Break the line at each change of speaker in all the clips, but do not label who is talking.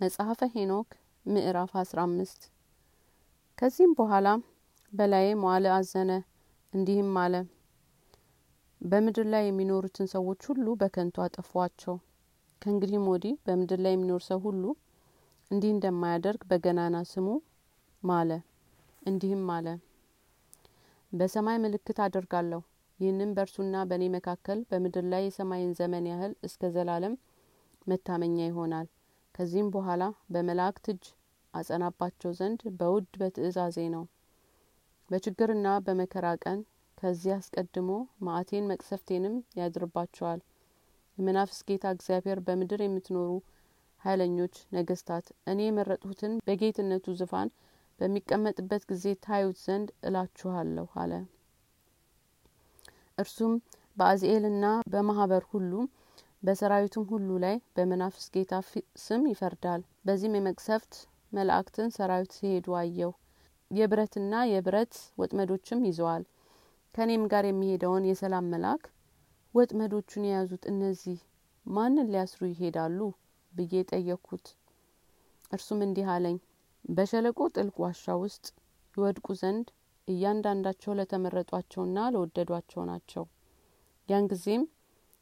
መጽሐፈ ሄኖክ ምዕራፍ አስራ አምስት። ከዚህም በኋላ በላዬ መዋለ አዘነ እንዲህም አለ። በምድር ላይ የሚኖሩትን ሰዎች ሁሉ በከንቱ አጠፏቸው። ከእንግዲህም ወዲህ በምድር ላይ የሚኖር ሰው ሁሉ እንዲህ እንደማያደርግ በገናና ስሙ ማለ እንዲህም አለ። በሰማይ ምልክት አደርጋለሁ። ይህንም በእርሱና በእኔ መካከል በምድር ላይ የሰማይን ዘመን ያህል እስከ ዘላለም መታመኛ ይሆናል ከዚህም በኋላ በመላእክት እጅ አጸናባቸው ዘንድ በውድ በትእዛዜ ነው። በችግርና በመከራ ቀን ከዚህ አስቀድሞ ማዕቴን መቅሰፍቴንም ያድርባቸዋል። የመናፍስ ጌታ እግዚአብሔር በምድር የምትኖሩ ኃይለኞች ነገስታት እኔ የመረጥሁትን በጌትነቱ ዙፋን በሚቀመጥበት ጊዜ ታዩት ዘንድ እላችኋለሁ አለ። እርሱም በአዝኤልና በማህበር ሁሉ በሰራዊቱም ሁሉ ላይ በመናፍስ ጌታ ስም ይፈርዳል። በዚህም የመቅሰፍት መላእክትን ሰራዊት ሲሄዱ አየው የብረትና የብረት ወጥመዶችም ይዘዋል። ከእኔም ጋር የሚሄደውን የሰላም መልአክ ወጥመዶቹን የያዙት እነዚህ ማንን ሊያስሩ ይሄዳሉ ብዬ ጠየቅኩት እርሱም እንዲህ አለኝ በሸለቆ ጥልቅ ዋሻ ውስጥ ይወድቁ ዘንድ እያንዳንዳቸው ለተመረጧቸውና ለወደዷቸው ናቸው። ያን ጊዜም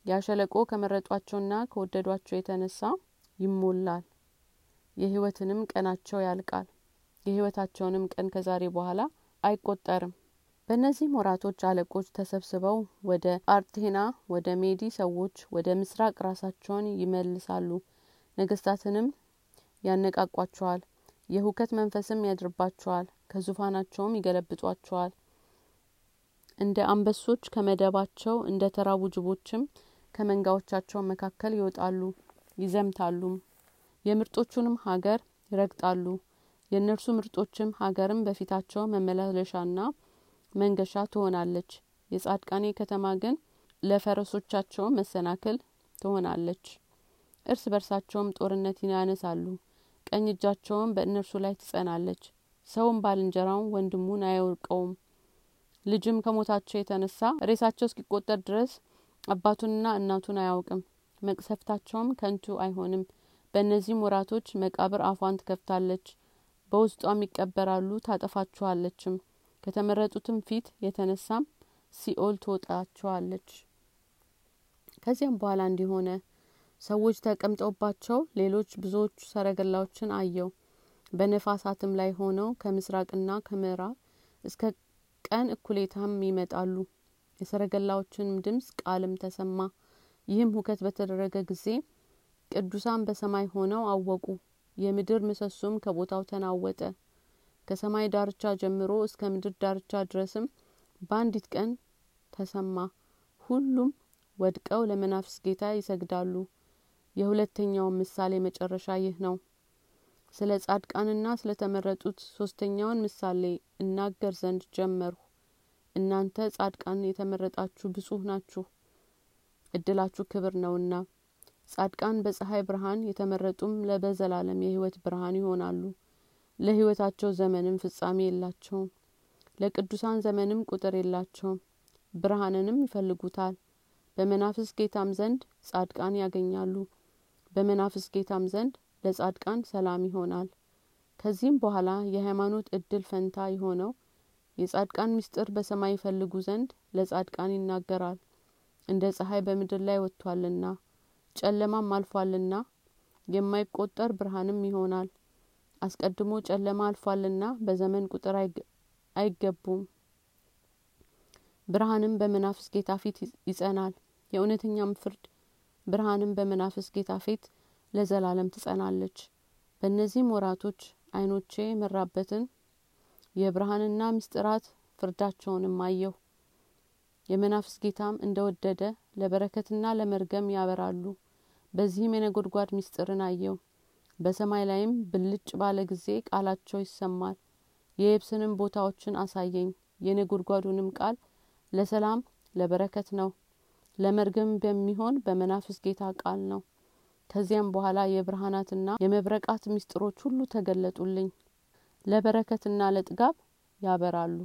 ያሸለቆ ከመረጧቸውና ከወደዷቸው የተነሳ ይሞላል። የህይወትንም ቀናቸው ያልቃል። የህይወታቸውንም ቀን ከዛሬ በኋላ አይቆጠርም። በእነዚህም ወራቶች አለቆች ተሰብስበው ወደ አርቴና ወደ ሜዲ ሰዎች ወደ ምስራቅ ራሳቸውን ይመልሳሉ። ነገስታትንም ያነቃቋቸዋል። የሁከት መንፈስም ያድርባቸዋል። ከዙፋናቸውም ይገለብጧቸዋል። እንደ አንበሶች ከመደባቸው እንደ ተራቡ ጅቦችም ከመንጋዎቻቸው መካከል ይወጣሉ ይዘምታሉም የምርጦቹንም ሀገር ይረግጣሉ። የእነርሱ ምርጦችም ሀገርም በፊታቸው መመላለሻና መንገሻ ትሆናለች። የጻድቃኔ ከተማ ግን ለፈረሶቻቸው መሰናክል ትሆናለች። እርስ በርሳቸውም ጦርነት ያነሳሉ። ቀኝ እጃቸውም በእነርሱ ላይ ትጸናለች። ሰውም ባልንጀራውን ወንድሙን አያውቀውም። ልጅም ከሞታቸው የተነሳ ሬሳቸው እስኪቆጠር ድረስ አባቱንና እናቱን አያውቅም። መቅሰፍታቸውም ከንቱ አይሆንም። በእነዚህም ወራቶች መቃብር አፏን ትከፍታለች። በውስጧም ይቀበራሉ ታጠፋችኋለችም። ከተመረጡትም ፊት የተነሳም ሲኦል ትወጣቸዋለች ከዚያም በኋላ እንዲሆነ ሰዎች ተቀምጠውባቸው ሌሎች ብዙዎች ሰረገላዎችን አየው። በነፋሳትም ላይ ሆነው ከምስራቅና ከምዕራብ እስከ ቀን እኩሌታም ይመጣሉ የሰረገላዎችንም ድምጽ ቃልም ተሰማ። ይህም ሁከት በተደረገ ጊዜ ቅዱሳን በሰማይ ሆነው አወቁ። የምድር ምሰሶም ከቦታው ተናወጠ። ከሰማይ ዳርቻ ጀምሮ እስከ ምድር ዳርቻ ድረስም በአንዲት ቀን ተሰማ። ሁሉም ወድቀው ለመናፍስ ጌታ ይሰግዳሉ። የሁለተኛውን ምሳሌ መጨረሻ ይህ ነው። ስለ ጻድቃንና ስለ ተመረጡት ሶስተኛውን ምሳሌ እናገር ዘንድ ጀመርሁ እናንተ ጻድቃን የተመረጣችሁ ብጹህ ናችሁ። እድላችሁ ክብር ነውና ጻድቃን በፀሐይ ብርሃን የተመረጡም ለበዘላለም የህይወት ብርሃን ይሆናሉ። ለህይወታቸው ዘመንም ፍጻሜ የላቸውም። ለቅዱሳን ዘመንም ቁጥር የላቸውም። ብርሃንንም ይፈልጉታል። በመናፍስ ጌታም ዘንድ ጻድቃን ያገኛሉ። በመናፍስ ጌታም ዘንድ ለጻድቃን ሰላም ይሆናል። ከዚህም በኋላ የሃይማኖት እድል ፈንታ የሆነው የጻድቃን ምስጢር በሰማይ ይፈልጉ ዘንድ ለጻድቃን ይናገራል። እንደ ፀሐይ በምድር ላይ ወጥቷልና ጨለማም አልፏልና የማይቆጠር ብርሃንም ይሆናል። አስቀድሞ ጨለማ አልፏልና በዘመን ቁጥር አይገቡም። ብርሃንም በመናፍስ ጌታ ፊት ይጸናል። የእውነተኛም ፍርድ ብርሃንም በመናፍስ ጌታ ፊት ለዘላለም ትጸናለች። በእነዚህም ወራቶች አይኖቼ የመራበትን የብርሃንና ምስጢራት ፍርዳቸውንም አየሁ። የመናፍስ ጌታም እንደወደደ ለበረከትና ለመርገም ያበራሉ። በዚህም የነጎድጓድ ምስጢርን አየው በሰማይ ላይም ብልጭ ባለ ጊዜ ቃላቸው ይሰማል። የየብስንም ቦታዎችን አሳየኝ። የነጎድጓዱንም ቃል ለሰላም ለበረከት ነው። ለመርገም በሚሆን በመናፍስ ጌታ ቃል ነው። ከዚያም በኋላ የብርሃናትና የመብረቃት ምስጢሮች ሁሉ ተገለጡልኝ ለበረከትና ለጥጋብ ያበራሉ